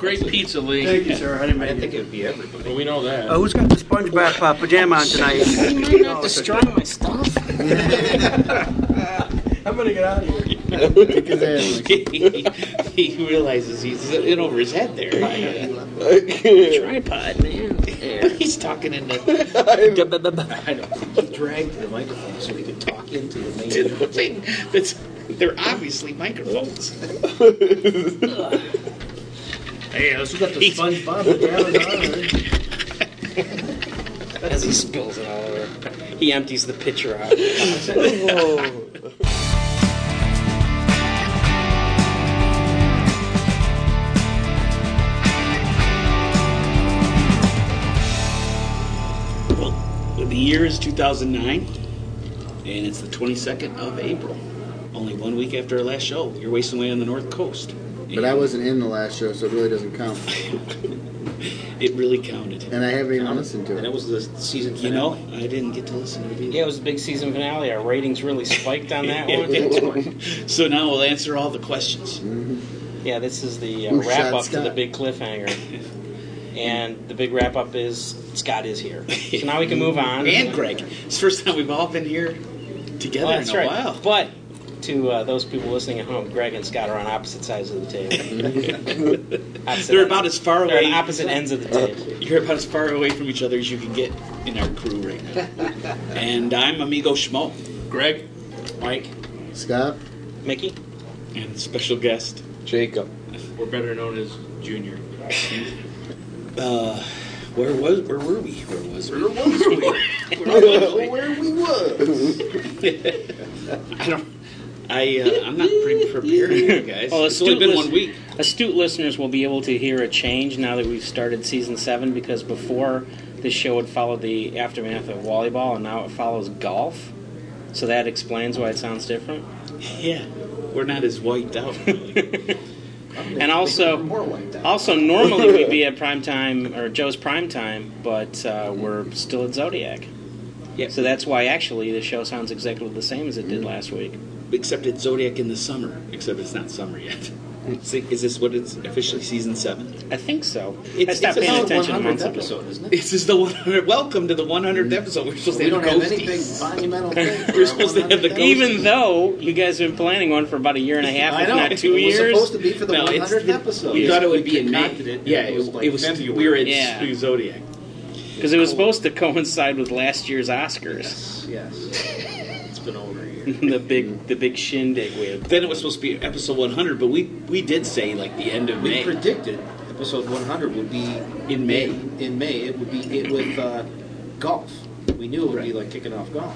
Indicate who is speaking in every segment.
Speaker 1: Great pizza, Lee.
Speaker 2: Thank you, sir. I didn't
Speaker 3: I
Speaker 2: make
Speaker 3: didn't think
Speaker 2: it.
Speaker 3: it would be everybody.
Speaker 1: Well, we know that.
Speaker 2: Uh, who's got the SpongeBob uh, pajama on tonight?
Speaker 3: You might not destroy my stuff.
Speaker 2: I'm gonna get out of here.
Speaker 4: Kick his ass.
Speaker 1: he, he realizes he's in over his head there.
Speaker 3: Tripod, man.
Speaker 1: he's talking in the,
Speaker 3: I know. He dragged the microphone so he could talk into the main.
Speaker 1: thing that's. They're obviously microphones.
Speaker 2: Hey, uh, let's got the SpongeBob pajamas on.
Speaker 3: As he spills it all over. He empties the pitcher out.
Speaker 1: Well, the year is 2009, and it's the 22nd of April. Only one week after our last show. You're wasting away on the North Coast.
Speaker 4: But I wasn't in the last show, so it really doesn't count.
Speaker 1: It really counted.
Speaker 4: And I haven't even listened to it.
Speaker 3: And it
Speaker 4: it.
Speaker 3: was the season
Speaker 1: You know,
Speaker 3: finale.
Speaker 1: I didn't get to listen to it either.
Speaker 3: Yeah, it was a big season finale. Our ratings really spiked on that one.
Speaker 1: So now we'll answer all the questions.
Speaker 3: Yeah, this is the uh,
Speaker 4: Who
Speaker 3: wrap
Speaker 4: shot
Speaker 3: up to the big cliffhanger. And the big wrap up is Scott is here. So now we can move on.
Speaker 1: And Greg. It's the first time we've all been here together
Speaker 3: Oh, that's
Speaker 1: in a
Speaker 3: right.
Speaker 1: while.
Speaker 3: But to uh, those people listening at home, Greg and Scott are on opposite sides of the table.
Speaker 1: They're about as far
Speaker 3: They're
Speaker 1: away.
Speaker 3: on opposite ends of the table.
Speaker 1: You're about as far away from each other as you can get in our crew right now. and I'm Amigo Schmo. Greg. Mike.
Speaker 4: Scott?
Speaker 3: Mickey?
Speaker 1: And special guest.
Speaker 5: Jacob.
Speaker 1: We're better known as Junior. Uh, where was where were we? Where was we? Where was we?
Speaker 4: Where we was?
Speaker 1: I don't. I uh, I'm not pretty prepared guys.
Speaker 3: Well,
Speaker 1: it's only
Speaker 3: astute
Speaker 1: been
Speaker 3: lis-
Speaker 1: one week.
Speaker 3: Astute listeners will be able to hear a change now that we've started season seven because before this show would follow the aftermath of volleyball and now it follows golf. So that explains why it sounds different.
Speaker 1: Yeah, we're not as wiped out. Really.
Speaker 3: And also,
Speaker 2: More wiped out.
Speaker 3: also normally we'd be at prime time or Joe's prime time, but uh, we're still at Zodiac.
Speaker 1: Yeah.
Speaker 3: So that's why actually the show sounds exactly the same as it did last week.
Speaker 1: Except it's Zodiac in the summer. Except it's not summer yet. Is this what it's officially season seven?
Speaker 3: I think so.
Speaker 1: It's-
Speaker 3: I stopped
Speaker 1: it's
Speaker 3: paying
Speaker 1: about
Speaker 3: attention a
Speaker 2: 100th episode, isn't it?
Speaker 1: This is the 100. Welcome to the 100th mm-hmm. episode. We're supposed to
Speaker 2: We
Speaker 1: have
Speaker 2: don't
Speaker 1: the
Speaker 2: have any big
Speaker 1: ghosties.
Speaker 2: monumental thing.
Speaker 1: We're supposed to have the
Speaker 2: 100th
Speaker 1: ghost-
Speaker 3: Even though you guys have been planning one for about a year and a half,
Speaker 2: I
Speaker 3: if
Speaker 2: know.
Speaker 3: not two
Speaker 2: it was supposed to be for the
Speaker 1: No,
Speaker 2: 100th
Speaker 1: the-
Speaker 2: episode.
Speaker 1: We thought it would be in May.
Speaker 2: it,
Speaker 1: Yeah, it,
Speaker 2: was like
Speaker 1: it was.
Speaker 2: February.
Speaker 1: We were at
Speaker 3: Yeah.
Speaker 1: Zodiac.
Speaker 3: Because it was supposed to coincide with last year's Oscars.
Speaker 2: Yes. it's been over a year.
Speaker 3: the big the big shindig we had.
Speaker 1: Then it was supposed to be episode 100, but we we did say like the end of May
Speaker 2: We
Speaker 1: May.
Speaker 2: predicted episode 100 would be
Speaker 1: In May.
Speaker 2: In May, it would be it with uh, golf. We knew it would be like kicking off golf.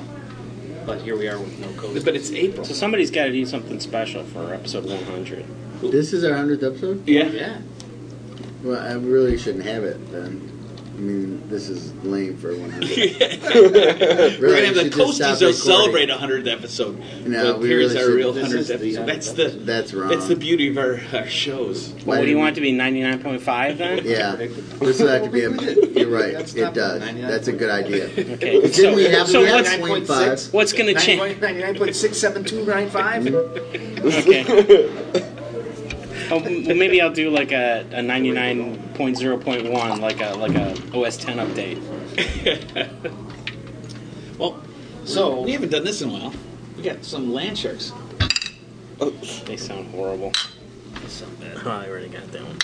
Speaker 2: But here we are with no coach.
Speaker 1: But it's April.
Speaker 3: So somebody's got to do something special for episode 100.
Speaker 4: This is our 100th episode?
Speaker 1: Yeah.
Speaker 2: yeah.
Speaker 4: Well, I really shouldn't have it then. I mean, this is lame for 100.
Speaker 1: We're gonna have the
Speaker 4: you should just stop
Speaker 1: Coasties will celebrate a 100th episode.
Speaker 4: No,
Speaker 1: but
Speaker 4: we
Speaker 1: here's
Speaker 4: really
Speaker 1: our real
Speaker 4: should-
Speaker 1: 100th
Speaker 2: this is the
Speaker 1: episode. That's the
Speaker 4: That's wrong.
Speaker 1: that's the beauty of our, our shows.
Speaker 3: Well, what do you want it to be? 99.5 then?
Speaker 4: Yeah. This will have to be a. You're right.
Speaker 2: That's
Speaker 4: It
Speaker 2: not
Speaker 4: does.
Speaker 2: 99.
Speaker 4: That's a good idea.
Speaker 3: Okay.
Speaker 4: Didn't
Speaker 3: So,
Speaker 4: we have,
Speaker 3: so
Speaker 4: we had
Speaker 3: what's,
Speaker 4: 0.5?
Speaker 3: what's going to change?
Speaker 2: 99.67295.
Speaker 3: Okay. Oh, maybe I'll do like a, a 99.0.1, like a like a OS 10 update.
Speaker 1: Well,
Speaker 2: So-
Speaker 1: we haven't done this in a while. We got some land sharks. Oh.
Speaker 3: They sound horrible.
Speaker 1: They sound bad.
Speaker 3: Oh, I already got that one.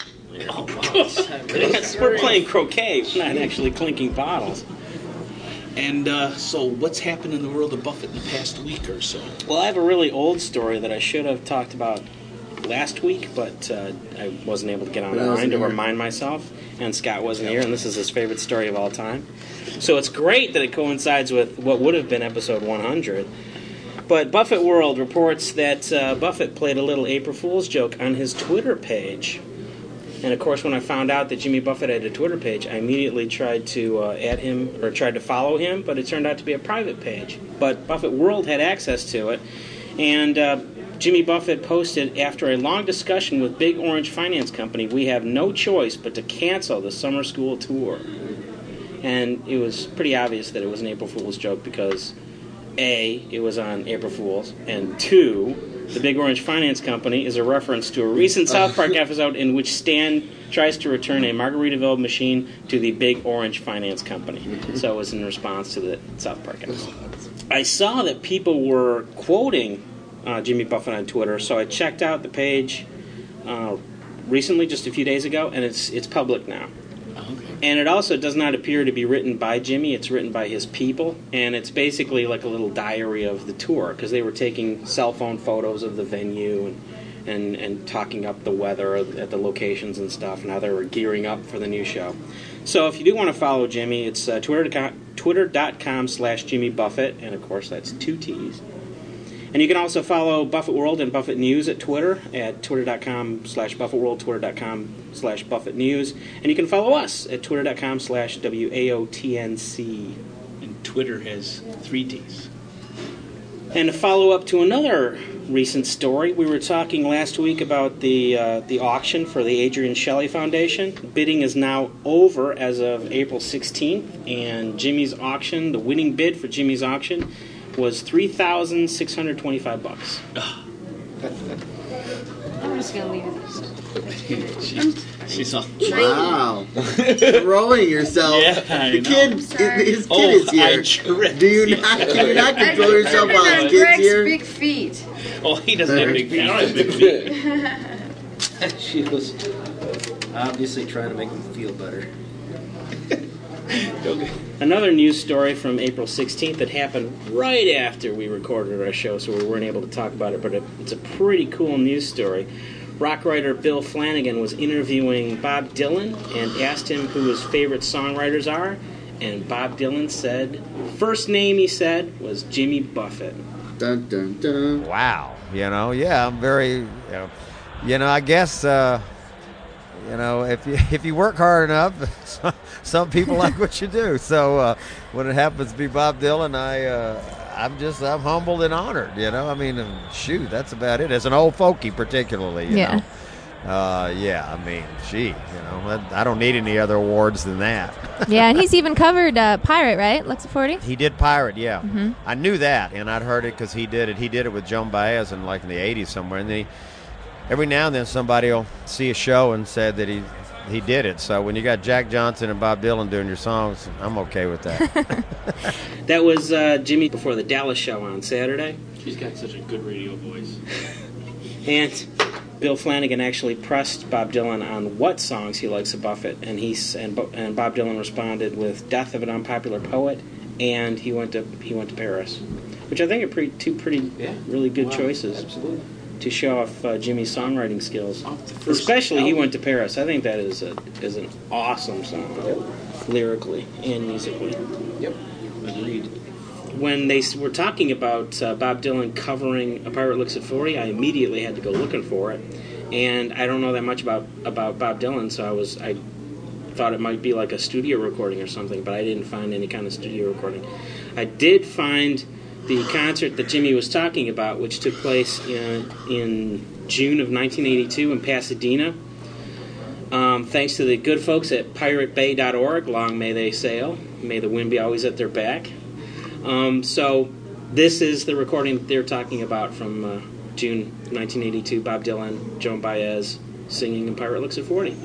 Speaker 1: Oh,
Speaker 3: Yes, we're playing croquet, we're not actually clinking bottles.
Speaker 1: And uh, so, what's happened in the world of Buffett in the past week or so?
Speaker 3: Well, I have a really old story that I should have talked about last week, but uh, I wasn't able to get
Speaker 4: But I wasn't
Speaker 3: online to remind myself, and Scott wasn't here, and this is his favorite story of all time. So it's great that it coincides with what would have been episode 100. But Buffett World reports that uh, Buffett played a little April Fool's joke on his Twitter page. And of course, when I found out that Jimmy Buffett had a Twitter page, I immediately tried to uh, add him or tried to follow him, but it turned out to be a private page. But Buffett World had access to it, and uh, Jimmy Buffett posted after a long discussion with Big Orange Finance Company, we have no choice but to cancel the summer school tour. And it was pretty obvious that it was an April Fool's joke because A, it was on April Fool's, and two, The Big Orange Finance Company is a reference to a recent South Park episode in which Stan tries to return a Margaritaville machine to the Big Orange Finance Company. So it was in response to the South Park episode. I saw that people were quoting uh, Jimmy Buffett on Twitter, so I checked out the page uh, recently, just a few days ago, and it's it's public now.
Speaker 1: Okay.
Speaker 3: And it also does not appear to be written by Jimmy. It's written by his people, and it's basically like a little diary of the tour because they were taking cell phone photos of the venue and, and and talking up the weather at the locations and stuff, Now they were gearing up for the new show. So if you do want to follow Jimmy, it's uh, twitter.com, twitter.com slash Jimmy Buffett, and of course that's two T's. And you can also follow Buffett World and Buffett News at Twitter at twitter.com slash Buffett World, twitter.com slash Buffett News. And you can follow us at twitter.com slash WAOTNC.
Speaker 1: And Twitter has three T's.
Speaker 3: And a follow up to another recent story, we were talking last week about the uh, the auction for the Adrienne Shelly Foundation. Bidding is now over as of April 16th, and Jimmy's auction, the winning bid for Jimmy's auction, was three thousand six hundred twenty-five bucks.
Speaker 5: I'm just gonna leave it.
Speaker 1: she, she's all.
Speaker 4: Wow. Throwing yourself.
Speaker 1: Yeah, I
Speaker 4: the
Speaker 1: know.
Speaker 4: kid,
Speaker 5: I'm sorry.
Speaker 4: his kid
Speaker 1: Oh,
Speaker 4: is here.
Speaker 1: I tripped
Speaker 4: Do you
Speaker 1: you.
Speaker 4: not? Can you not
Speaker 5: I
Speaker 4: control yourself
Speaker 5: I'm
Speaker 4: while
Speaker 5: on
Speaker 4: his kid's
Speaker 5: Greg's
Speaker 4: here?
Speaker 5: big feet.
Speaker 1: Oh, he doesn't have big feet. I don't have big feet.
Speaker 2: she was obviously trying to make him feel better.
Speaker 1: Okay.
Speaker 3: Another news story from April 16th that happened right after we recorded our show, so we weren't able to talk about it, but it, it's a pretty cool news story. Rock writer Bill Flanagan was interviewing Bob Dylan and asked him who his favorite songwriters are, and Bob Dylan said, first name he said was Jimmy Buffett.
Speaker 4: Dun dun dun.
Speaker 6: Wow. You know, yeah, I'm very, you know, you know I guess, uh, you know, if you if you work hard enough, some people like what you do. So uh, when it happens to be Bob Dylan, I uh, I'm just I'm humbled and honored. You know, I mean, shoot, that's about it. As an old folkie, particularly. You
Speaker 7: Yeah.
Speaker 6: Know? Uh, yeah, I mean, gee, you know, I, I don't need any other awards than that.
Speaker 7: yeah, and he's even covered uh, Pirate, right? Lexa 40?
Speaker 6: He did pirate, yeah.
Speaker 7: Mhm.
Speaker 6: I knew that, and I'd heard it because he did it. He did it with Joan Baez in like in the '80s somewhere. And he, every now and then somebody will see a show and said that he he did it. So when you got Jack Johnson and Bob Dylan doing your songs, I'm okay with that.
Speaker 3: That was uh, Jimmy before the Dallas show on Saturday.
Speaker 1: She's got such a good radio voice.
Speaker 3: And Bill Flanagan actually pressed Bob Dylan on what songs he likes of Buffett, and he and, Bo- and Bob Dylan responded with "Death of an Unpopular Poet," and he went to he went to Paris, which I think are pretty, two pretty
Speaker 2: Yeah.
Speaker 3: really good
Speaker 2: Wow,
Speaker 3: choices
Speaker 2: Absolutely.
Speaker 3: To show off uh, Jimmy's songwriting skills.
Speaker 1: Off the first
Speaker 3: Especially he went to Paris. I think that is a is an awesome song, lyrically and musically.
Speaker 2: Yep. Agreed.
Speaker 3: when they were talking about uh, Bob Dylan covering A Pirate Looks at 40, I immediately had to go looking for it. And I don't know that much about, about Bob Dylan, so I was I thought it might be like a studio recording or something, but I didn't find any kind of studio recording. I did find the concert that Jimmy was talking about, which took place in, in June of 1982 in Pasadena. Um, thanks to the good folks at piratebay.org, long may they sail. May the wind be always at their back. Um, so, this is the recording that they're talking about from uh, June 1982. Bob Dylan, Joan Baez singing "In Pirate Looks at 40."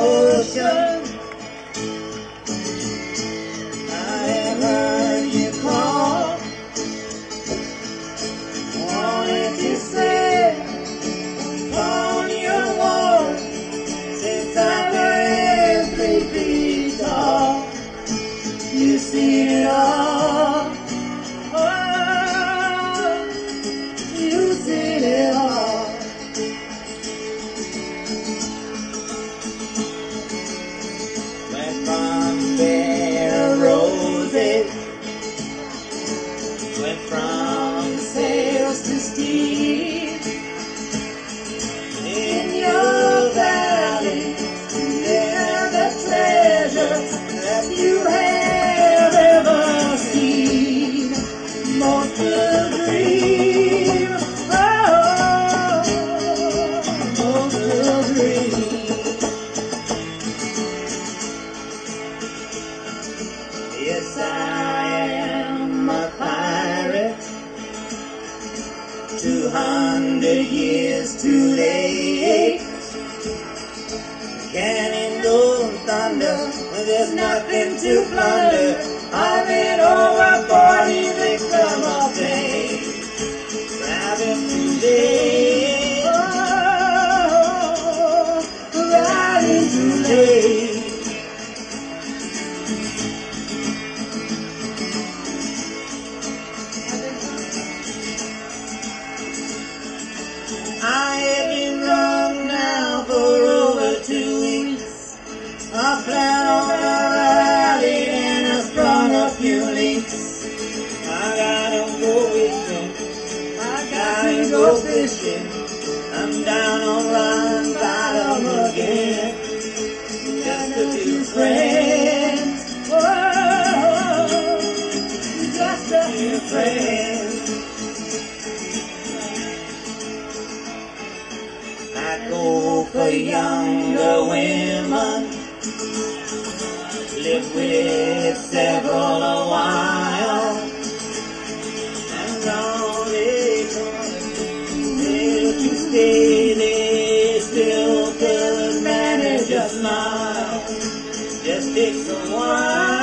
Speaker 8: ocean. I am nothing to plunder. I've been over forty victim for younger women. Live with several a while. And all they they to stay, they still could manage a smile. Just take some while.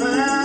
Speaker 8: Years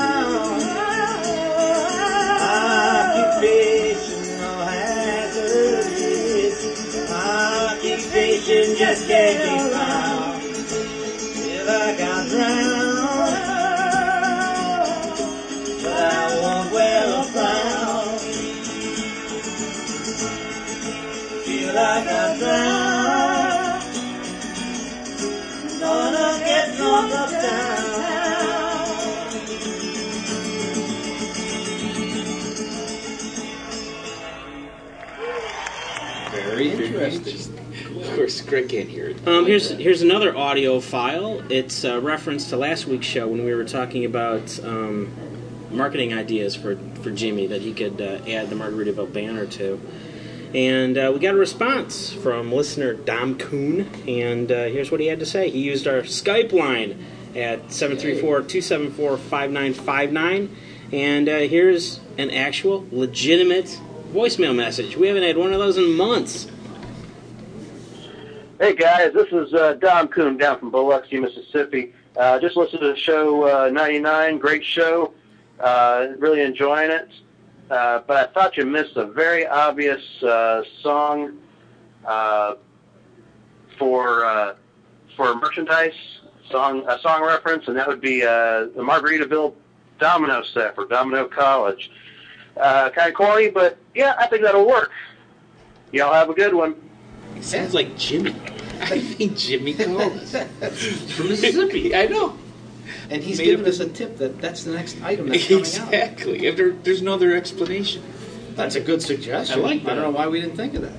Speaker 1: Greg can't hear it.
Speaker 3: Um, here's here's another audio file. It's a reference to last week's show when we were talking about um, marketing ideas for, for Jimmy that he could uh, add the Margaritaville banner to. And uh, we got a response from listener Dom Kuhn, and uh, here's what he had to say. He used our Skype line at 734-274-5959, and uh, here's an actual, legitimate voicemail message. We haven't had one of those in months.
Speaker 9: Hey guys, this is uh, Dom Coon down from Biloxi, Mississippi. Uh, just listened to the show uh, 99, great show. Uh, really enjoying it. Uh, but I thought you missed a very obvious uh, song uh, for uh, for merchandise song a song reference, and that would be uh, the Margaritaville Domino set for Domino College. Uh, kind of corny, but yeah, I think that'll work. Y'all have a good one.
Speaker 1: It sounds like Jimmy. I think Jimmy called us.
Speaker 2: From Mississippi.
Speaker 1: I know.
Speaker 2: And he's
Speaker 1: Made
Speaker 2: giving us a tip that that's the next item that's coming out.
Speaker 1: Exactly. If there, there's no other explanation.
Speaker 2: That's a good suggestion.
Speaker 1: I like that.
Speaker 2: I don't know why we didn't think of that.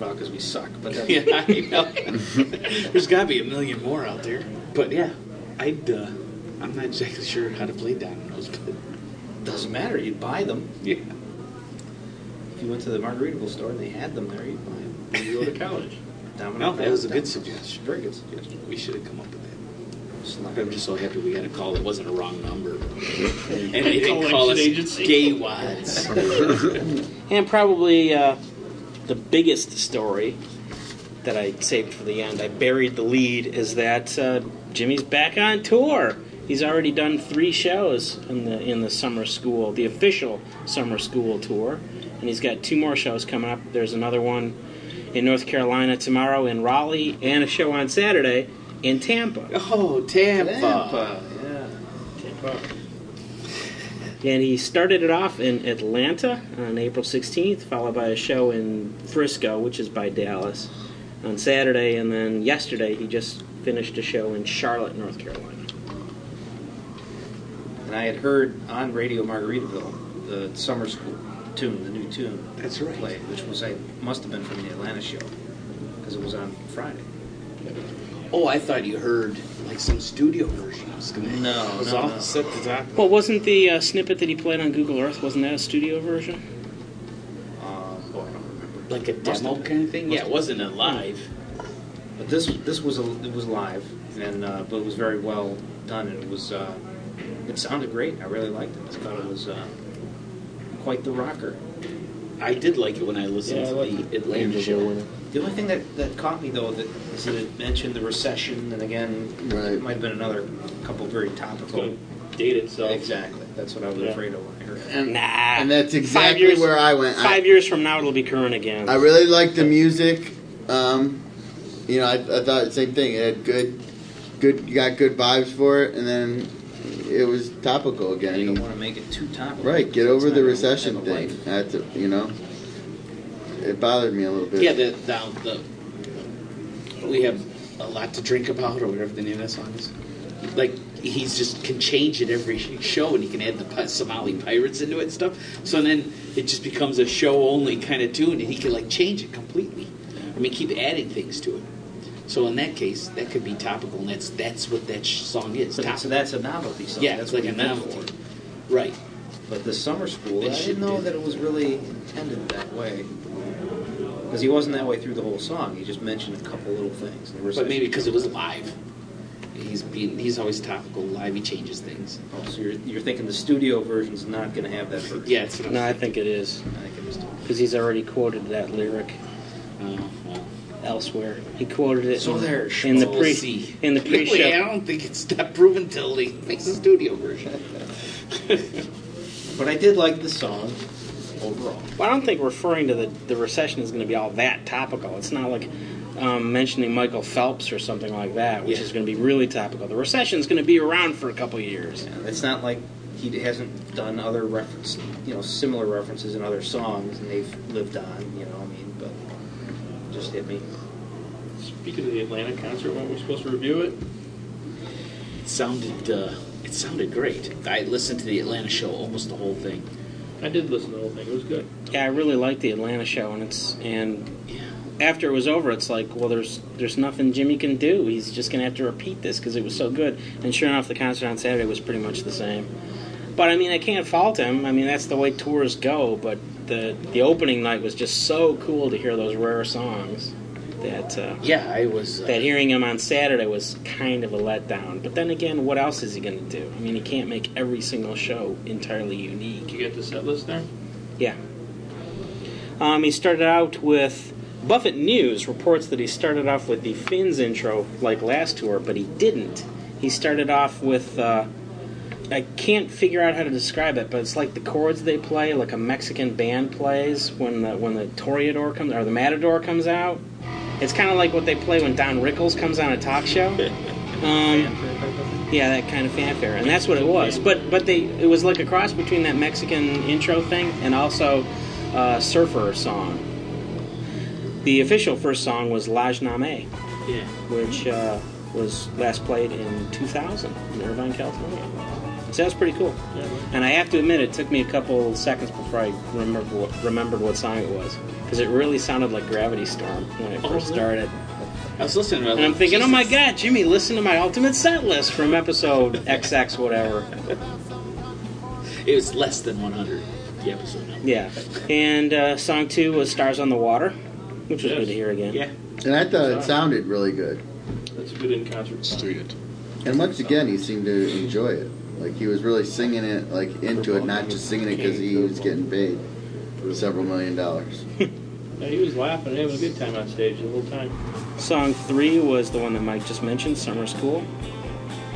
Speaker 2: Well, because we suck. But that's,
Speaker 1: Yeah, I know. There's got to be a million more out there. But yeah, I'd. Uh, I'm not exactly sure how to play dominoes, but
Speaker 2: doesn't matter. You'd buy them.
Speaker 1: yeah.
Speaker 2: If you went to the Margaritaville store and they had them there, you'd buy them. When you go to college. Domino
Speaker 1: No, that was a good suggestion.
Speaker 2: Very good suggestion.
Speaker 1: We should have come up with that. I'm just so happy we got a call that wasn't a wrong number. and they didn't call us gay wads.
Speaker 3: And probably uh, the biggest story that I saved for the end, I buried the lead, is that uh, Jimmy's back on tour. He's already done three shows in the in the summer school, the official summer school tour, and he's got two more shows coming up. There's another one in North Carolina tomorrow in Raleigh, and a show on Saturday in Tampa.
Speaker 1: Oh, Tampa.
Speaker 2: Tampa, yeah. Tampa.
Speaker 3: And he started it off in Atlanta on April 16th, followed by a show in Frisco, which is by Dallas, on Saturday. And then yesterday, he just finished a show in Charlotte, North Carolina.
Speaker 2: And I had heard on Radio Margaritaville the summer school tune, the new tune.
Speaker 1: That's right.
Speaker 2: Played, which was I must have been from the Atlanta show because it was on Friday.
Speaker 1: Oh, I thought you heard like some studio version. I was gonna.
Speaker 2: No,
Speaker 1: I was
Speaker 2: no,
Speaker 1: all
Speaker 2: no.
Speaker 1: set to talk.
Speaker 3: Well, wasn't the uh, snippet that he played on Google Earth wasn't that a studio version?
Speaker 2: Boy, I don't remember.
Speaker 1: like a demo kind of thing. Yeah, it wasn't a live.
Speaker 2: But this this was a, it was live, and uh, but it was very well done, and it was uh, it sounded great. I really liked it. I thought it was uh, quite the rocker.
Speaker 1: I did like it when I listened
Speaker 10: Yeah,
Speaker 1: to
Speaker 10: like
Speaker 1: the Atlanta
Speaker 10: Angels
Speaker 1: show.
Speaker 2: The only thing that, that caught me though that is that it mentioned the recession, and again,
Speaker 4: Right.
Speaker 2: it might have been another couple very topical.
Speaker 10: Going to date itself.
Speaker 2: Exactly, that's what I was
Speaker 10: Yeah.
Speaker 2: afraid of when I heard it.
Speaker 4: And,
Speaker 3: Nah.
Speaker 4: and that's exactly
Speaker 3: years-
Speaker 4: where I went. I-
Speaker 3: Five years from now, it'll be current again.
Speaker 4: I really liked the music. Um, you know, I, I thought the same thing. It had good, good. You got good vibes for it, and then it was topical again.
Speaker 2: You don't want to make it too topical.
Speaker 4: right, get over the recession
Speaker 2: have a
Speaker 4: thing.
Speaker 2: life.
Speaker 4: That's a, you know, it bothered me a little bit.
Speaker 1: Yeah, the, the the we have a lot to drink about, or whatever the name of that song is. Like he's just can change it every show, and he can add the Somali pirates into it and stuff. So then it just becomes a show only kind of tune, and he can like change it completely. I mean, keep adding things to it. So in that case, that could be topical, and that's that's what that sh- song is.
Speaker 2: So, so that's a novelty song.
Speaker 1: yeah,
Speaker 2: that's
Speaker 1: it's like a novelty, right?
Speaker 2: But the summer school,
Speaker 1: They
Speaker 2: I didn't know
Speaker 1: do.
Speaker 2: that it was really intended that way. Because he wasn't that way through the whole song. He just mentioned a couple little things. the
Speaker 1: But maybe because it was live. He's being he's always topical live. He changes things.
Speaker 2: Oh, so you're, you're thinking the studio version's not going to have that version?
Speaker 1: Yeah, it's
Speaker 3: no, I think it is
Speaker 2: I think it is
Speaker 3: because he's already quoted that lyric
Speaker 1: Oh, well.
Speaker 3: Elsewhere. He quoted it
Speaker 2: So
Speaker 3: in,
Speaker 2: there,
Speaker 3: in the pre
Speaker 1: see.
Speaker 3: in the
Speaker 1: Wait, I
Speaker 3: pre-show.
Speaker 1: don't think it's that proven till he makes a studio version.
Speaker 2: But I did like the song overall.
Speaker 3: Well, I don't think referring to the, the recession is going to be all that topical. It's not like um, mentioning Michael Phelps or something like that, which
Speaker 1: Yeah.
Speaker 3: is going to be really topical. The recession is going to be around for a couple years.
Speaker 2: And it's not like he hasn't done other reference, you know, similar references in other songs, and they've lived on. You know, I mean, but just hit me.
Speaker 10: Speaking of the Atlanta concert, when we're supposed to review it,
Speaker 1: It sounded uh, it sounded great. I listened to the Atlanta show almost the whole thing.
Speaker 10: I did listen to the whole thing. It was good.
Speaker 3: Yeah, I really liked the Atlanta show, and it's and
Speaker 1: Yeah.
Speaker 3: after it was over, it's like, well, there's there's nothing Jimmy can do. He's just going to have to repeat this because it was so good. And sure enough, the concert on Saturday was pretty much the same. But I mean, I can't fault him. I mean, that's the way tours go. But the the opening night was just so cool to hear those rare songs that. Uh,
Speaker 1: Yeah, I was. Uh,
Speaker 3: that hearing him on Saturday was kind of a letdown. But then again, what else is he going to do? I mean, he can't make every single show entirely unique.
Speaker 10: You get the set list there?
Speaker 3: Yeah. Um, he started out with Buffett News reports that he started off with the Fins intro like last tour, but he didn't. He started off with uh, I can't figure out how to describe it, but it's like the chords they play, like a Mexican band plays when the when the Toreador comes or the Matador comes out. It's kind of like what they play when Don Rickles comes on a talk show. Um, yeah, that kind of fanfare, and that's what it was. But but they it was like a cross between that Mexican intro thing and also a surfer song. The official first song was Lage Nom Ai,
Speaker 1: yeah.
Speaker 3: which uh, was last played in 2000 in Irvine, California. So that's pretty cool. And I have to admit, it took me a couple seconds before I remembered what, remembered what song it was because it really sounded like Gravity Storm when it
Speaker 1: Oh,
Speaker 3: first started.
Speaker 1: I was listening to it.
Speaker 3: And I'm thinking, oh my god, Jimmy, listen to my ultimate set list from episode XX, whatever.
Speaker 1: It was less than 100. The episode number.
Speaker 3: Yeah. And uh, song two was Stars on the Water, which was
Speaker 10: Yes.
Speaker 3: good to hear again.
Speaker 1: Yeah.
Speaker 4: And I thought it sounded really good.
Speaker 10: That's a good in concert. song.
Speaker 4: And once again, he seemed to enjoy it. Like he was really singing it, like into it, not just singing it because he was getting paid several million dollars.
Speaker 10: Yeah, he was laughing and having a good time on stage the whole time.
Speaker 3: Song three was the one that Mike just mentioned, Summer School.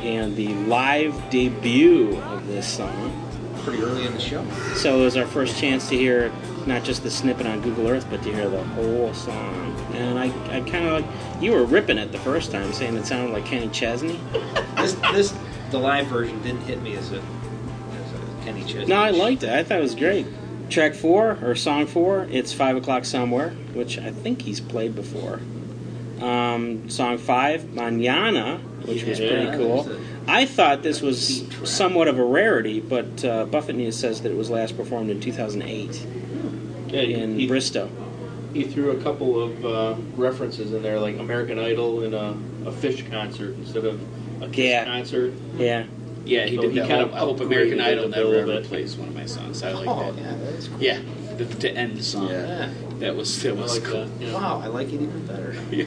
Speaker 3: And the live debut of this song.
Speaker 2: Pretty early in the show.
Speaker 3: So it was our first chance to hear not just the snippet on Google Earth, but to hear the whole song. And I, I kind of like, you were ripping it the first time, saying it sounded like Kenny Chesney.
Speaker 2: This, this, the live version didn't hit me as a, as a Kenny Chesney.
Speaker 3: No, I liked it. I thought it was great. Track four, or song four, it's Five O'Clock Somewhere, which I think he's played before. Um, song five, Manana, which was
Speaker 10: Yeah,
Speaker 3: pretty cool.
Speaker 2: there's
Speaker 3: I thought this was somewhat of a rarity, but uh, Buffett News says that it was last performed in 2008
Speaker 10: Yeah,
Speaker 3: in
Speaker 10: he,
Speaker 3: Bristow.
Speaker 10: he threw a couple of uh, references in there, like American Idol and a, a Phish concert instead of a
Speaker 3: Yeah.
Speaker 10: concert.
Speaker 3: Yeah.
Speaker 1: Yeah, he did
Speaker 10: he kind of
Speaker 1: I hope American Idol never ever
Speaker 10: bit.
Speaker 1: plays one of my songs. I like
Speaker 2: Oh,
Speaker 1: that.
Speaker 2: yeah, that's cool.
Speaker 1: Yeah, to, to end the song.
Speaker 4: Yeah.
Speaker 1: That was that was
Speaker 10: like
Speaker 1: cool.
Speaker 10: that. Yeah.
Speaker 2: Wow, I like it even better. Yeah.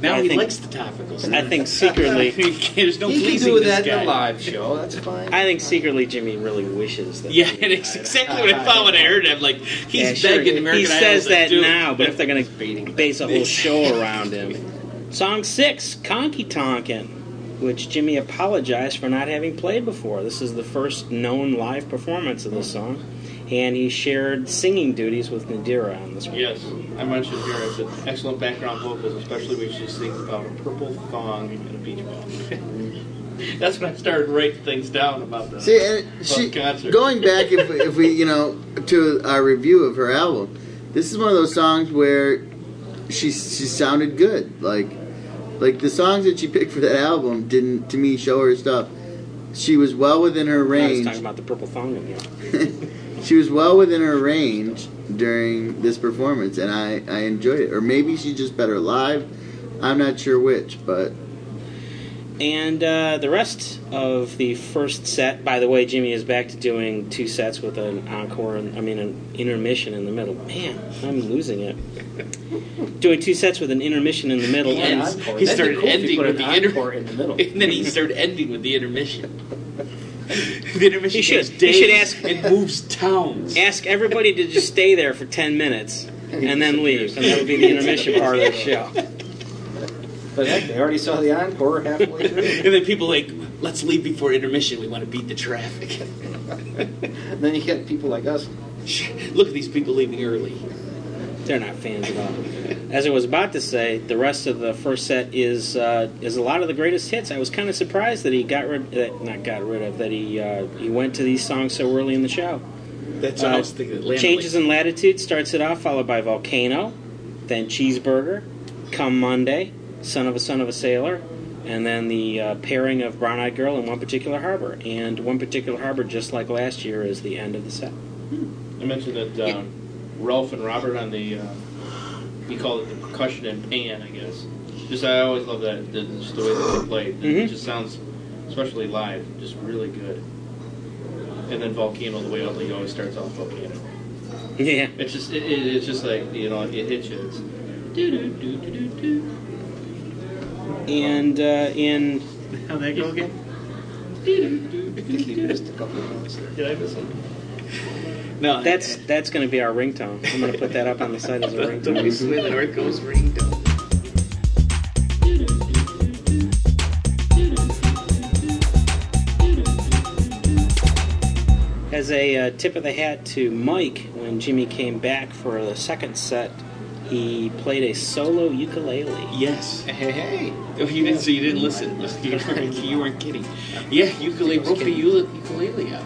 Speaker 1: now
Speaker 3: I
Speaker 1: he
Speaker 3: think-
Speaker 1: likes the topical stuff.
Speaker 3: I think secretly,
Speaker 1: There's no
Speaker 2: he can do
Speaker 1: this
Speaker 2: that
Speaker 1: guy.
Speaker 2: in a live show. That's fine.
Speaker 3: I think secretly Jimmy really wishes that.
Speaker 1: Yeah, and it's exactly what I thought when I heard him. Like, he's
Speaker 3: Yeah, sure.
Speaker 1: begging American
Speaker 3: He
Speaker 1: Idol
Speaker 3: says
Speaker 1: to
Speaker 3: that
Speaker 1: do it.
Speaker 3: now, but if they're going to base a whole show around him. Song six, Conky Tonkin, which Jimmy apologized for not having played before. This is the first known live performance of the song, and he shared singing duties with Nadirah on this one.
Speaker 10: Yes, I mentioned here. I said excellent background vocals, especially when she sings about a purple thong and a beach ball. That's when I started writing things down about the
Speaker 4: See, and she,
Speaker 10: concert.
Speaker 4: going back, if, if we, you know, to our review of her album, this is one of those songs where she she sounded good. Like, like the songs that she picked for that album didn't, to me, show her stuff. She was well within her
Speaker 3: I was
Speaker 4: range.
Speaker 3: talking about the purple thong again.
Speaker 4: she was well within her range during this performance, and I, I enjoyed it. Or maybe she's just better live. I'm not sure which, but
Speaker 3: And uh, the rest of the first set, by the way, Jimmy is back to doing two sets with an encore, and I mean an intermission in the middle. Man, I'm losing it. doing two sets with an intermission in the middle. And
Speaker 2: encore.
Speaker 1: he
Speaker 2: That'd
Speaker 1: started
Speaker 2: cool
Speaker 1: ending with the inter-
Speaker 2: encore in the middle.
Speaker 1: and then he started ending with the intermission. the intermission
Speaker 3: He should-
Speaker 1: days
Speaker 3: should ask-
Speaker 1: and moves towns.
Speaker 3: ask everybody to just stay there for 10 minutes and then leave, and that would be the intermission part of the show.
Speaker 2: But heck, they already saw the encore halfway through.
Speaker 1: And then people like, let's leave before intermission. We want to beat the traffic.
Speaker 2: and then you get people like us.
Speaker 1: Look at these people leaving early.
Speaker 3: They're not fans at all. As I was about to say, the rest of the first set is uh, is a lot of the greatest hits. I was kind of surprised that he got rid, that not got rid of, that he uh, he went to these songs so early in the show.
Speaker 1: That's what I
Speaker 3: Uh,
Speaker 1: was thinking. Atlanta,
Speaker 3: Changes
Speaker 1: like-
Speaker 3: in Latitude starts it off, followed by Volcano, then Cheeseburger, Come Monday, Son of a Son of a Sailor, and then the uh, pairing of Brown Eyed Girl and One Particular Harbor. And One Particular Harbor, just like last year, is the end of the set.
Speaker 10: I mentioned that um, Ralph and Robert on the, uh, he called it the percussion and pan, I guess. Just I always love that, the- just the way that they played.
Speaker 3: Mhm.
Speaker 10: It just sounds, especially live, just really good. And then Volcano, the way he always starts off Volcano.
Speaker 3: Yeah.
Speaker 10: It's just, it, it, it's just like, you know, it hits you. It's doo-doo-doo-doo-doo.
Speaker 3: And uh, in
Speaker 1: How'd that go again?
Speaker 2: I think missed a couple of notes there.
Speaker 10: Did I miss it?
Speaker 1: No,
Speaker 3: That's that's going to be our ringtone. I'm going to put that up on the site as a
Speaker 1: Don't be
Speaker 3: ringtone.
Speaker 1: sweet, North Coast ringtone.
Speaker 3: As a uh, tip of the hat to Mike, when Jimmy came back for the second set, he played a solo ukulele.
Speaker 1: Yes.
Speaker 2: Hey, hey.
Speaker 1: Oh, you didn't. So you didn't listen. You weren't, you weren't kidding. Yeah, ukulele broke the ule- ukulele out.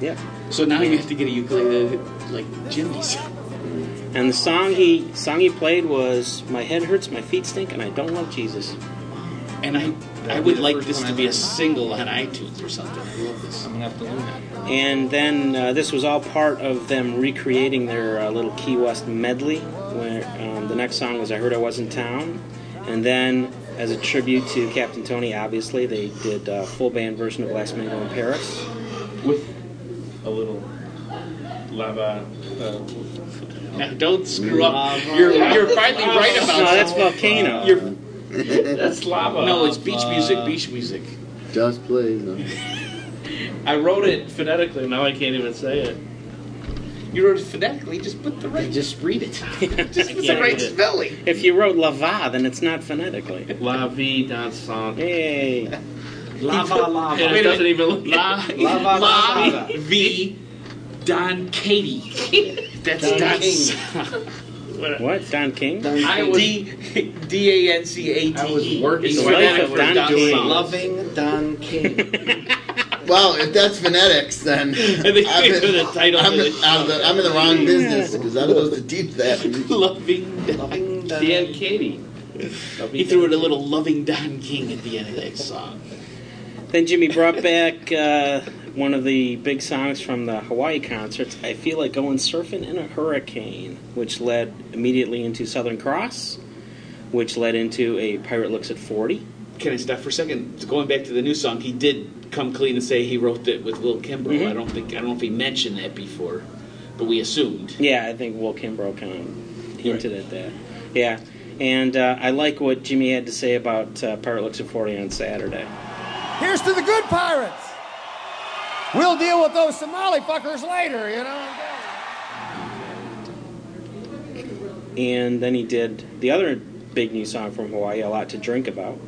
Speaker 3: Yeah.
Speaker 1: So now you have to get a ukulele like Jimmy's.
Speaker 3: And the song he song he played was "My head hurts, my feet stink, and I don't love Jesus."
Speaker 1: And I, I
Speaker 2: That'd
Speaker 1: would like this to be a single on iTunes or something. I love this.
Speaker 2: I'm gonna have to learn that.
Speaker 3: And then uh, this was all part of them recreating their uh, little Key West medley. Where um, the next song was "I Heard I Was in Town," and then as a tribute to Captain Tony, obviously they did a full band version of "Last Mango in Paris."
Speaker 10: With a little lava. Uh,
Speaker 1: Now, don't screw up. You're you're finally right about
Speaker 3: No, that's Volcano.
Speaker 1: You're,
Speaker 10: that's lava.
Speaker 1: no, it's beach music. Beach music.
Speaker 4: just plays. No.
Speaker 10: I wrote it phonetically. Now I can't even say it.
Speaker 1: You wrote it phonetically. Just put the right.
Speaker 2: Just read it.
Speaker 1: Just put the right
Speaker 10: read it.
Speaker 1: spelling.
Speaker 3: If you wrote "lava," then it's not phonetically.
Speaker 10: La vie dansante.
Speaker 3: Hey,
Speaker 2: Lava, lava.
Speaker 10: And it doesn't even look
Speaker 1: La,
Speaker 2: Lava,
Speaker 1: La
Speaker 2: lava.
Speaker 1: V Don Katie. That's
Speaker 2: Don
Speaker 1: Don.
Speaker 2: King.
Speaker 3: what? Don King?
Speaker 1: I was D D A N C A T.
Speaker 2: I was working
Speaker 1: It's
Speaker 3: the of Don
Speaker 1: Don
Speaker 3: King.
Speaker 2: Loving Don King.
Speaker 4: Well, if that's phonetics, then
Speaker 1: think
Speaker 4: I'm in,
Speaker 1: the title
Speaker 4: I'm,
Speaker 1: of the
Speaker 4: in, I'm, the, I'm in the wrong business because I'm supposed to teach that.
Speaker 1: Loving Don.
Speaker 2: Loving Don
Speaker 10: Dan Katie.
Speaker 1: He threw in a little loving Don King at the end of that song.
Speaker 3: Then Jimmy brought back uh, one of the big songs from the Hawaii concerts. I feel like going surfing in a hurricane, which led immediately into Southern Cross, which led into a Pirate Looks at Forty.
Speaker 1: Can I stop for a second? Going back to the new song, he did come clean and say he wrote it with Will Kimbrough.
Speaker 3: Mhm.
Speaker 1: I don't think I don't know if he mentioned that before, but we assumed.
Speaker 3: Yeah, I think Will Kimbrough kind of hinted at that. Yeah, and uh, I like what Jimmy had to say about uh, Pirate Looks at Forty on Saturday.
Speaker 11: Here's to the good pirates. We'll deal with those Somali fuckers later, you know.
Speaker 3: And then he did the other big new song from Hawaii, A Lot to Drink About.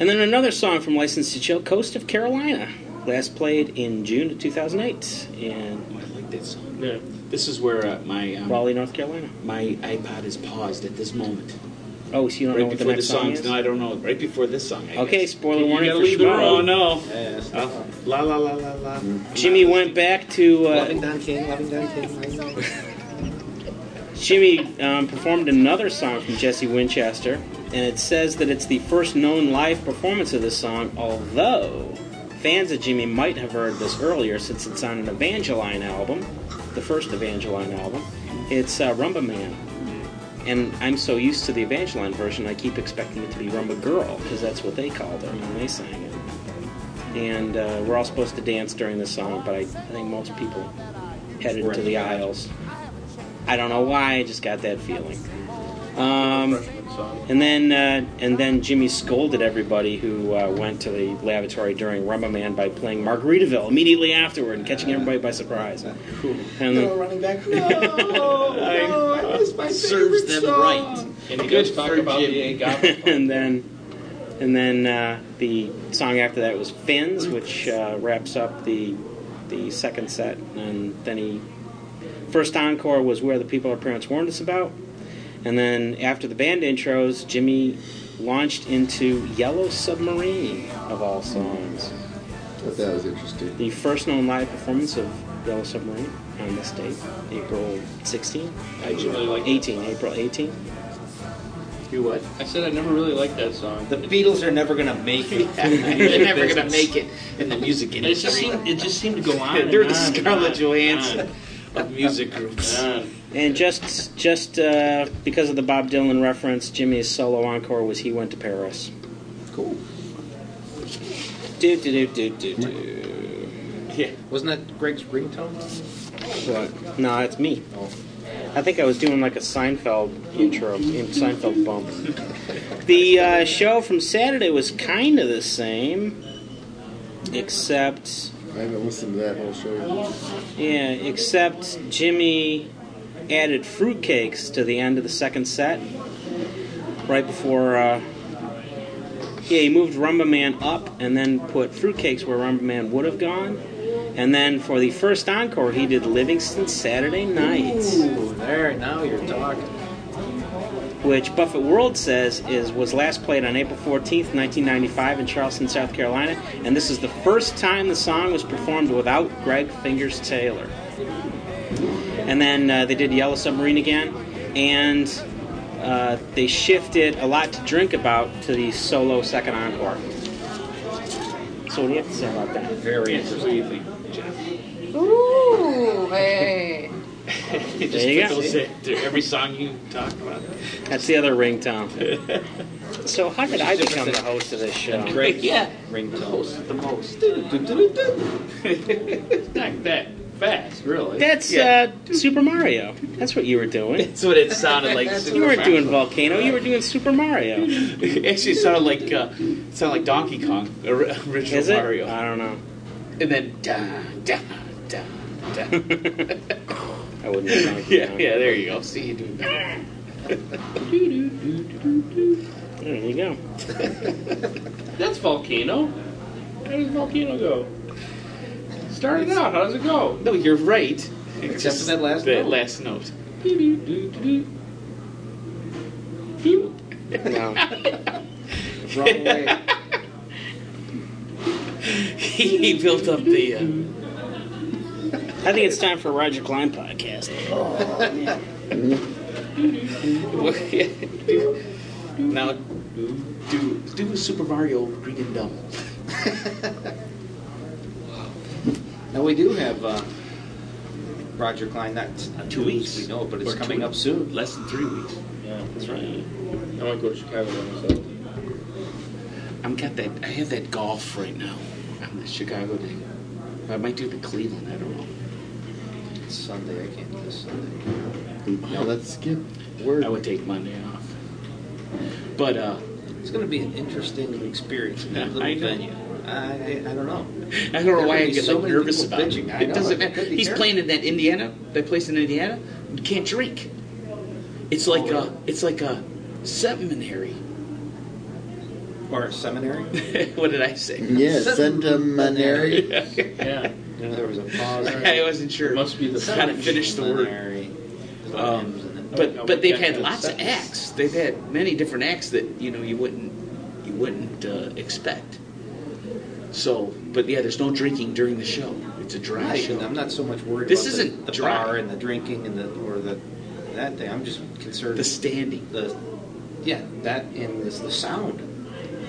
Speaker 3: And then another song from License to Chill, Coast of Carolina, last played in June of 2008 in
Speaker 1: I like that song. Yeah. This is where uh, my um,
Speaker 3: Raleigh, North Carolina.
Speaker 1: my iPod is paused at this moment.
Speaker 3: Oh, so you don't
Speaker 1: right
Speaker 3: know what the next
Speaker 1: the
Speaker 3: song
Speaker 1: songs.
Speaker 3: is?
Speaker 1: No, I don't know. Right before this song. I
Speaker 3: Okay,
Speaker 1: guess.
Speaker 3: spoiler
Speaker 1: You
Speaker 3: warning
Speaker 1: gotta
Speaker 3: for
Speaker 1: leave
Speaker 3: Schmo.
Speaker 1: Oh no.
Speaker 2: Yeah,
Speaker 1: Uh, la la la la la.
Speaker 3: Jimmy went back to uh,
Speaker 2: Loving Don King, loving Don King.
Speaker 3: Jimmy um, performed another song from Jesse Winchester, and it says that it's the first known live performance of this song, although fans of Jimmy might have heard this earlier since it's on an Evangeline album, the first Evangeline album. It's uh, Rumba Man. And I'm so used to the Evangeline version, I keep expecting it to be Rumba Girl, because that's what they called her when they sang it. And uh, we're all supposed to dance during the song, but I, I think most people headed to the aisles. I don't know why, I just got that feeling. Um, and then uh, and then Jimmy scolded everybody who uh, went to the lavatory during Rumba Man by playing Margaritaville immediately afterward and catching everybody by surprise. And then,
Speaker 2: running back.
Speaker 1: Serves them right.
Speaker 10: And he does talk about the agave.
Speaker 3: and then and then uh, the song after that was Fins, which uh, wraps up the the second set. And then he first encore was Where the People Our Parents Warned Us About. And then after the band intros, Jimmy launched into Yellow Submarine of all songs.
Speaker 4: thought that was interesting.
Speaker 3: The first known live performance of Yellow Submarine on this date, April 16,
Speaker 10: I really like
Speaker 3: 18, April 18.
Speaker 1: You what?
Speaker 10: I said I never really liked that song.
Speaker 2: The Beatles are never gonna make it.
Speaker 1: They're never gonna make it in the music
Speaker 10: It just
Speaker 1: industry.
Speaker 10: seemed, it just seemed to go on.
Speaker 1: They're
Speaker 10: and
Speaker 1: the
Speaker 10: on and
Speaker 1: Scarlett
Speaker 10: on
Speaker 1: Johansson of music groups.
Speaker 10: on and
Speaker 3: just just uh, because of the Bob Dylan reference, Jimmy's solo encore was "He Went to Paris."
Speaker 2: Cool.
Speaker 3: Do do do do do do.
Speaker 1: Yeah.
Speaker 2: Wasn't that Greg's ringtone?
Speaker 3: What? No, it's me.
Speaker 2: Oh.
Speaker 3: I think I was doing like a Seinfeld intro, in Seinfeld bump. The uh, show from Saturday was kind of the same, except
Speaker 4: I haven't listened to that whole show.
Speaker 3: yeah, except Jimmy added fruitcakes to the end of the second set, right before. Uh, yeah, he moved Rumba Man up and then put fruitcakes where Rumba Man would have gone. And then for the first encore, he did Livingston Saturday Night.
Speaker 2: Ooh, there, now you're talking.
Speaker 3: which Buffett World says is was last played on April 14th, 1995 in Charleston, South Carolina, and this is the first time the song was performed without Greg Fingers Taylor. And then uh, they did Yellow Submarine again, and uh, they shifted a lot to drink about to the solo second encore. So what do you have to say about that?
Speaker 2: Very interesting.
Speaker 1: do you think, Jeff?
Speaker 5: Ooh, hey.
Speaker 1: You just
Speaker 3: There you
Speaker 1: put
Speaker 3: go.
Speaker 1: those in to every song you talk about.
Speaker 3: That's the other ringtone. so how did I become the host of this show?
Speaker 2: Greg
Speaker 1: Yeah.
Speaker 2: ringtone.
Speaker 1: The most.
Speaker 10: Not that fast, really.
Speaker 3: That's
Speaker 1: Yeah.
Speaker 3: uh, Super Mario. That's what you were doing.
Speaker 1: That's what it sounded like.
Speaker 3: You weren't doing Volcano. You were doing Super Mario.
Speaker 1: It actually sounded like uh, it sounded like Donkey Kong, or- original
Speaker 3: Is it?
Speaker 1: Mario.
Speaker 3: I don't know.
Speaker 1: And then da da da da.
Speaker 3: I wouldn't know. Donkey
Speaker 1: yeah, yeah. There you go. See you doing that.
Speaker 3: There you go.
Speaker 10: That's Volcano. How does Volcano go? Start it out. How does it go?
Speaker 1: No, you're right.
Speaker 2: Except for that last
Speaker 1: that
Speaker 2: note.
Speaker 1: last note.
Speaker 3: No.
Speaker 2: Wrong way.
Speaker 1: he, he built up the. Uh,
Speaker 3: I think it's time for a Roger Klein podcast.
Speaker 1: now, do do Super Mario Green and Dumb.
Speaker 2: Now we do have uh, Roger Klein. That's not
Speaker 1: Two weeks.
Speaker 2: We know, but it's
Speaker 1: Or two
Speaker 2: coming up soon.
Speaker 1: Less than three weeks.
Speaker 10: Yeah, that's right. I might go to Chicago by myself.
Speaker 1: I'm got that. I have that golf right now. I'm the Chicago day. I might do the Cleveland. I don't know.
Speaker 2: It's Sunday. I can't do this Sunday.
Speaker 4: No, let's skip word.
Speaker 1: I would take Monday off. But uh,
Speaker 2: It's going to be an interesting experience in that little
Speaker 1: I know.
Speaker 2: venue. I, I don't know.
Speaker 1: I don't know
Speaker 2: There
Speaker 1: why
Speaker 2: could
Speaker 1: I
Speaker 2: be
Speaker 1: get
Speaker 2: so
Speaker 1: like nervous about
Speaker 2: bitching.
Speaker 1: it. It doesn't matter. He's
Speaker 2: terrible.
Speaker 1: playing in that Indiana, that place in Indiana. You can't drink. It's like
Speaker 2: Oh,
Speaker 1: a, it's like a seminary.
Speaker 2: Or a seminary.
Speaker 1: what did I say?
Speaker 4: Yeah, seminary.
Speaker 10: Yeah.
Speaker 2: There was a pause.
Speaker 1: I wasn't sure.
Speaker 10: It must be the
Speaker 1: How to finish the word. Um,
Speaker 10: Oh,
Speaker 1: but
Speaker 10: no,
Speaker 1: but they've had
Speaker 10: kind of
Speaker 1: lots of acts. They've had many different acts that you know you wouldn't you wouldn't uh, expect. So, but yeah, there's no drinking during the show. It's a dry
Speaker 2: Right,
Speaker 1: show.
Speaker 2: I'm not so much worried
Speaker 1: This
Speaker 2: about
Speaker 1: isn't
Speaker 2: the, the bar and the drinking and the or the that thing. I'm just concerned
Speaker 1: the standing.
Speaker 2: the yeah that and this, the sound.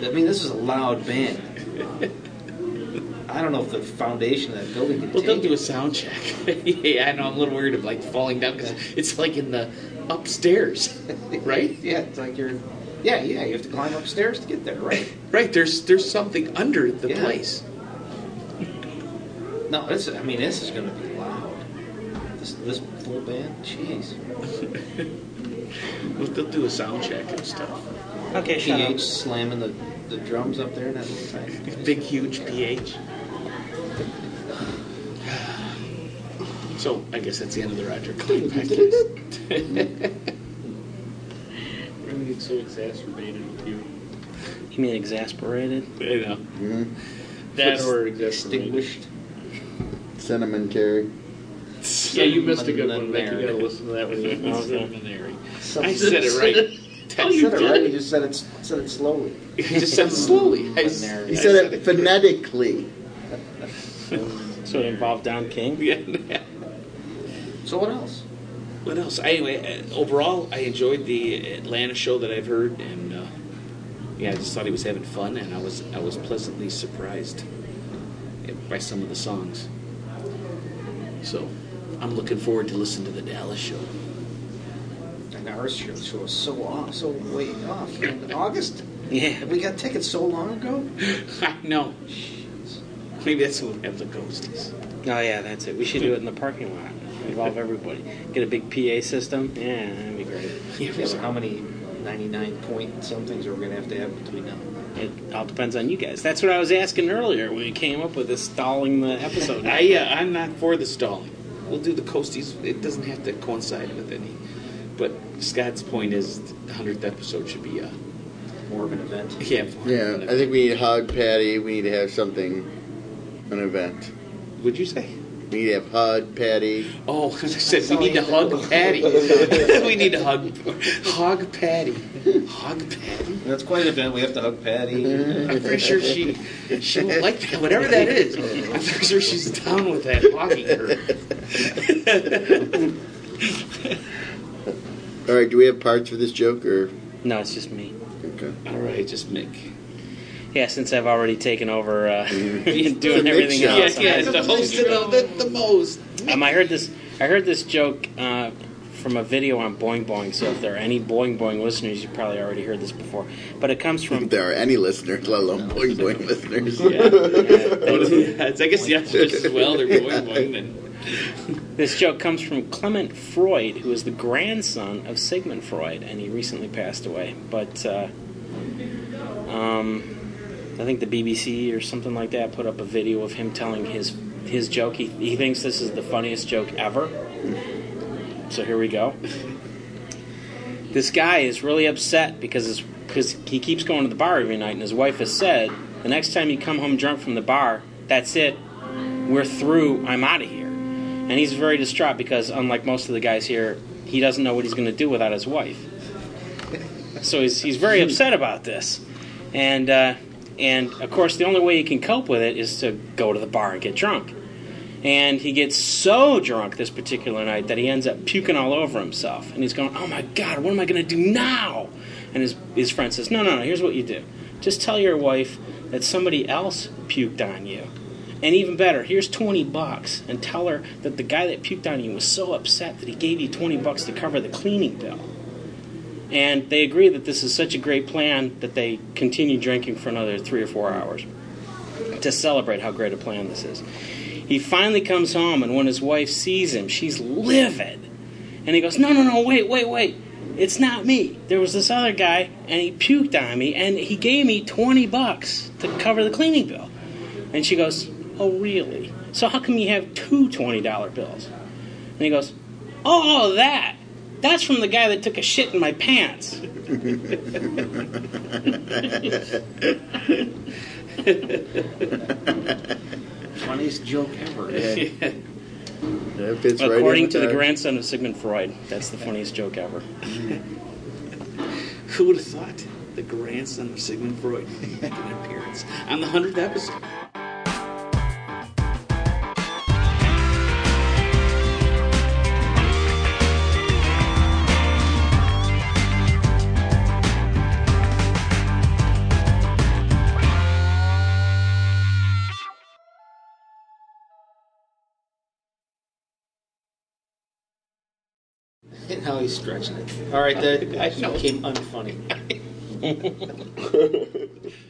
Speaker 2: I mean, this is a loud band. I don't know if the foundation of that building can
Speaker 1: Well, they'll do a sound check. yeah, I know. I'm a little worried of like falling down because it's like in the upstairs, right?
Speaker 2: Yeah, it's like you're. Yeah, yeah. You have to climb upstairs to get there, right?
Speaker 1: Right. There's there's something under the
Speaker 2: Yeah.
Speaker 1: place.
Speaker 2: No, this. I mean, this is going to be loud. This this full band. Jeez.
Speaker 1: Well, they'll do a sound check and stuff.
Speaker 3: Okay, shut up.
Speaker 2: PH slamming the, the drums up there in that little tiny.
Speaker 1: Big, huge pH. So I guess that's the end of the Roger Klein podcast.
Speaker 10: Everything gets so exacerbated with you.
Speaker 3: You mean exasperated?
Speaker 1: you know.
Speaker 4: Mhm.
Speaker 10: That or exasperated.
Speaker 2: Extinguished.
Speaker 4: Sedimentary.
Speaker 10: Yeah, you missed a good one, Vic. You gotta listen to that one. You
Speaker 3: Okay.
Speaker 10: Seminary.
Speaker 1: I said it right.
Speaker 2: Oh, you
Speaker 1: you
Speaker 2: said it right. You just said it. Said it slowly.
Speaker 1: You just said it slowly. I, s-
Speaker 2: Seminary.
Speaker 4: He
Speaker 1: I
Speaker 4: said it phonetically.
Speaker 3: So it involved Don King?
Speaker 1: Yeah.
Speaker 2: So what else?
Speaker 1: What else? Anyway, uh, overall, I enjoyed the Atlanta show that I've heard, and uh, yeah, I just thought he was having fun, and I was I was pleasantly surprised by some of the songs. So, I'm looking forward to listening to the Dallas show.
Speaker 2: And our show, show was so off, so way off in August.
Speaker 3: Yeah.
Speaker 2: We got tickets so long ago.
Speaker 1: I know. Maybe that's when we have the ghosties.
Speaker 3: Oh yeah, that's it. We should do it in the parking lot. Involve everybody. Get a big PA system. Yeah, that'd be great.
Speaker 1: Yeah,
Speaker 2: Yeah, but how many 99 point somethings are we going to have to have between now?
Speaker 3: It all depends on you guys. That's what I was asking earlier when we came up with this stalling the episode.
Speaker 1: I, uh, I'm not for the stalling. We'll do the coasties. It doesn't have to coincide with any. But Scott's point is the hundredth episode should be uh,
Speaker 2: More of an event.
Speaker 1: yeah.
Speaker 4: Yeah, I think we need Hug Patty. We need to have something, an event.
Speaker 1: Would you say?
Speaker 4: We need to have Hug Patty.
Speaker 1: Oh, I said we need to hug Patty. we need to hug hug Patty. Hug Patty.
Speaker 2: That's quite an event. We have to hug Patty.
Speaker 1: I'm pretty sure she she won't like that. Whatever that is, I'm pretty sure she's down with that hogging her.
Speaker 4: All right, do we have parts for this joke or?
Speaker 3: No, it's just me.
Speaker 4: Okay.
Speaker 1: All right, just Mick.
Speaker 3: Yeah, since I've already taken over uh, doing
Speaker 4: the big
Speaker 3: everything
Speaker 4: show.
Speaker 3: else.
Speaker 1: Yeah,
Speaker 3: I
Speaker 1: yeah,
Speaker 3: just-
Speaker 1: the host of the, the most.
Speaker 3: Um, I heard this. I heard this joke uh, from a video on Boing Boing. So if there are any Boing Boing listeners, you probably already heard this before. But it comes from
Speaker 4: If there are any listeners, let alone boing boing listeners.
Speaker 1: Yeah, I guess the answer is well. They're going, going, then.
Speaker 3: This joke comes from Clement Freud, who is the grandson of Sigmund Freud, and he recently passed away. But uh, um, I think the BBC or something like that put up a video of him telling his his joke. He, he thinks this is the funniest joke ever. So here we go. This guy is really upset because his, because he keeps going to the bar every night, and his wife has said, "The next time you come home drunk from the bar, that's it. We're through. I'm out of here." And he's very distraught because, unlike most of the guys here, he doesn't know what he's going to do without his wife. So he's, he's very upset about this. And, uh, and of course, the only way he can cope with it is to go to the bar and get drunk. And he gets so drunk this particular night that he ends up puking all over himself. And he's going, Oh my God, what am I going to do now? And his, his friend says, No, no, no, here's what you do. Just tell your wife that somebody else puked on you. And even better, here's 20 bucks, and tell her that the guy that puked on you was so upset that he gave you 20 bucks to cover the cleaning bill. And they agree that this is such a great plan that they continue drinking for another three or four hours to celebrate how great a plan this is. He finally comes home, and when his wife sees him, she's livid. And he goes, No, no, no, wait, wait, wait. It's not me. There was this other guy, and he puked on me, and he gave me 20 bucks to cover the cleaning bill. And she goes, Oh, really? So how come you have two $20 bills? And he goes, Oh, oh that. That's from the guy that took a shit in my pants.
Speaker 2: Funniest joke ever.
Speaker 4: Yeah. That fits right in
Speaker 3: According
Speaker 4: with
Speaker 3: to the
Speaker 4: our-
Speaker 3: grandson of Sigmund Freud, that's the funniest joke ever.
Speaker 1: Who would have thought the grandson of Sigmund Freud would make an appearance on the 100th episode?
Speaker 2: How he's stretching it. All right, that actually became unfunny.